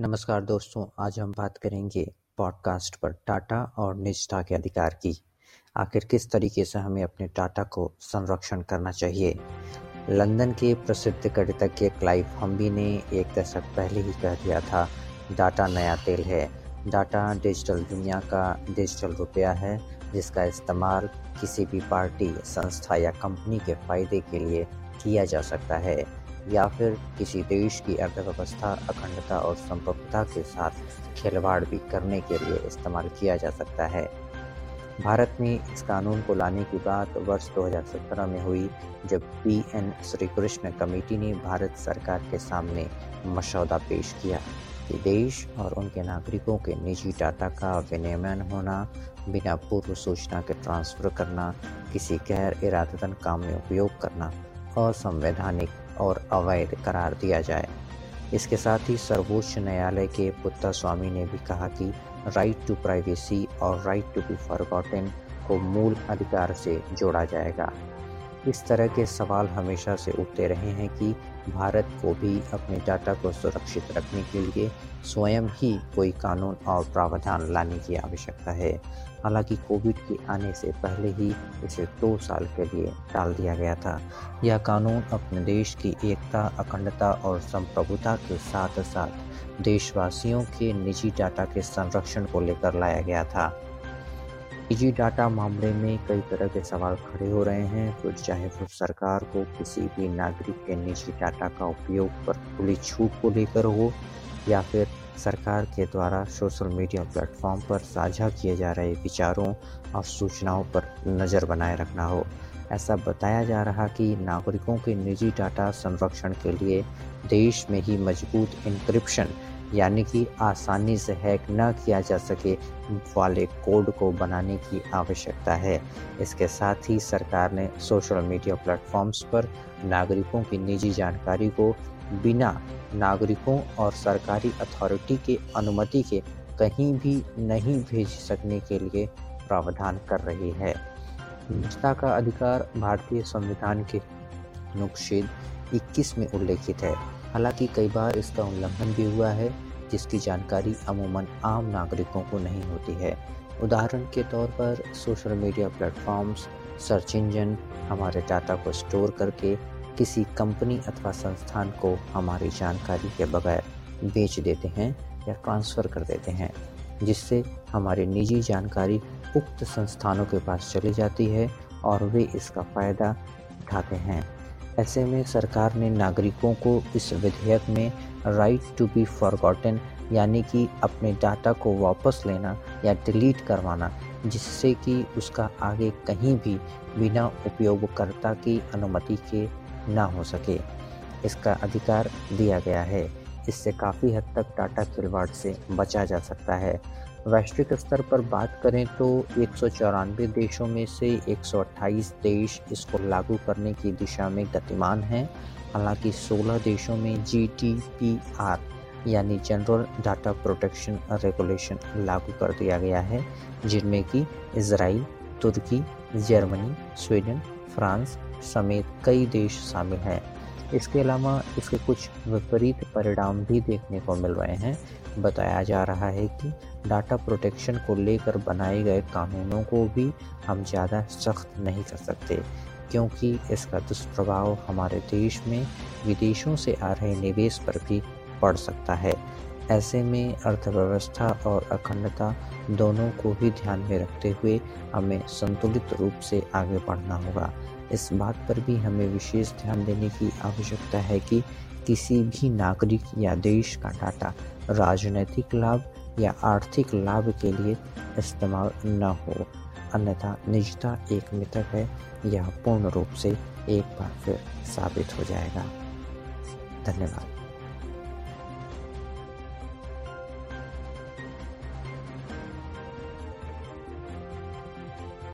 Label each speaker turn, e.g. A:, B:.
A: नमस्कार दोस्तों, आज हम बात करेंगे पॉडकास्ट पर टाटा और निजता के अधिकार की। आखिर किस तरीके से हमें अपने टाटा को संरक्षण करना चाहिए? लंदन के प्रसिद्ध गणितज्ञ क्लाइव हम्बी ने एक दशक पहले ही कह दिया था, डाटा नया तेल है। डाटा डिजिटल दुनिया का डिजिटल रुपया है, जिसका इस्तेमाल किसी भी पार्टी, संस्था या कंपनी के फ़ायदे के लिए किया जा सकता है। या फिर किसी देश की अर्थव्यवस्था, अखंडता और संप्रभुता के साथ खिलवाड़ भी करने के लिए इस्तेमाल किया जा सकता है। भारत में इस कानून को लाने की बात वर्ष 2017 में हुई, जब पी एन श्रीकृष्ण कमेटी ने भारत सरकार के सामने मसौदा पेश किया कि देश और उनके नागरिकों के निजी डाटा का विनियमन होना, बिना पूर्व सूचना के ट्रांसफ़र करना, किसी गैर इरादतन काम में उपयोग करना, असंवैधानिक और अवैध करार दिया जाए। इसके साथ ही सर्वोच्च न्यायालय के पुत्ता स्वामी ने भी कहा कि राइट टू प्राइवेसी और राइट टू बी फॉरगॉटन को मूल अधिकार से जोड़ा जाएगा। इस तरह के सवाल हमेशा से उठते रहे हैं कि भारत को भी अपने डाटा को सुरक्षित रखने के लिए स्वयं ही कोई कानून और प्रावधान लाने की आवश्यकता है। हालाँकि कोविड के आने से पहले ही इसे दो साल के लिए टाल दिया गया था। यह कानून अपने देश की एकता, अखंडता और संप्रभुता के साथ साथ देशवासियों के निजी डाटा के संरक्षण को लेकर लाया गया था। निजी डाटा मामले में कई तरह के सवाल खड़े हो रहे हैं। तो चाहे वो सरकार को किसी भी नागरिक के निजी डाटा का उपयोग पर खुली छूट को लेकर हो, या फिर सरकार के द्वारा सोशल मीडिया प्लेटफॉर्म पर साझा किए जा रहे विचारों और सूचनाओं पर नज़र बनाए रखना हो। ऐसा बताया जा रहा कि नागरिकों के निजी डाटा संरक्षण के लिए देश में ही मज़बूत इंक्रिप्शन यानी कि आसानी से हैक न किया जा सके वाले कोड को बनाने की आवश्यकता है। इसके साथ ही सरकार ने सोशल मीडिया प्लेटफॉर्म्स पर नागरिकों की निजी जानकारी को बिना नागरिकों और सरकारी अथॉरिटी के अनुमति के कहीं भी नहीं भेज सकने के लिए प्रावधान कर रही है। निजता का अधिकार भारतीय संविधान के अनुच्छेद 21 में उल्लेखित है। हालाँकि कई बार इसका उल्लंघन भी हुआ है, जिसकी जानकारी अमूमन आम नागरिकों को नहीं होती है। उदाहरण के तौर पर social media platforms, search engine, हमारे डाटा को स्टोर करके किसी कंपनी अथवा संस्थान को हमारी जानकारी के बगैर बेच देते हैं या ट्रांसफ़र कर देते हैं, जिससे हमारी निजी जानकारी उक्त संस्थानों के पास चली जाती है और वे इसका फ़ायदा उठाते हैं। ऐसे में सरकार ने नागरिकों को इस विधेयक में राइट टू बी फॉरगॉटन यानी कि अपने डाटा को वापस लेना या डिलीट करवाना, जिससे कि उसका आगे कहीं भी बिना उपयोगकर्ता की अनुमति के ना हो सके। इसका अधिकार दिया गया है। इससे काफ़ी हद तक डाटा खिलवाड़ से बचा जा सकता है। वैश्विक स्तर पर बात करें तो एक सौ चौरानवे देशों में से 128 देश इसको लागू करने की दिशा में गतिमान हैं। हालाँकि 16 देशों में जी यानी जनरल डाटा प्रोटेक्शन रेगुलेशन लागू कर दिया गया है, जिनमें कि इसराइल तुर्की, जर्मनी, स्वीडन, फ्रांस समेत कई देश शामिल हैं। इसके अलावा इसके कुछ विपरीत परिणाम भी देखने को मिल रहे हैं। बताया जा रहा है कि डाटा प्रोटेक्शन को लेकर बनाए गए कानूनों को भी हम ज़्यादा सख्त नहीं कर सकते, क्योंकि इसका दुष्प्रभाव हमारे देश में विदेशों से आ रहे निवेश पर भी पड़ सकता है। ऐसे में अर्थव्यवस्था और अखंडता दोनों को ही ध्यान में रखते हुए हमें संतुलित रूप से आगे बढ़ना होगा। इस बात पर भी हमें विशेष ध्यान देने की आवश्यकता है कि किसी भी नागरिक या देश का डाटा राजनैतिक लाभ या आर्थिक लाभ के लिए इस्तेमाल न हो। अन्यथा निजता एक मित्र है, यह पूर्ण रूप से एक बार फिर साबित हो जाएगा। धन्यवाद।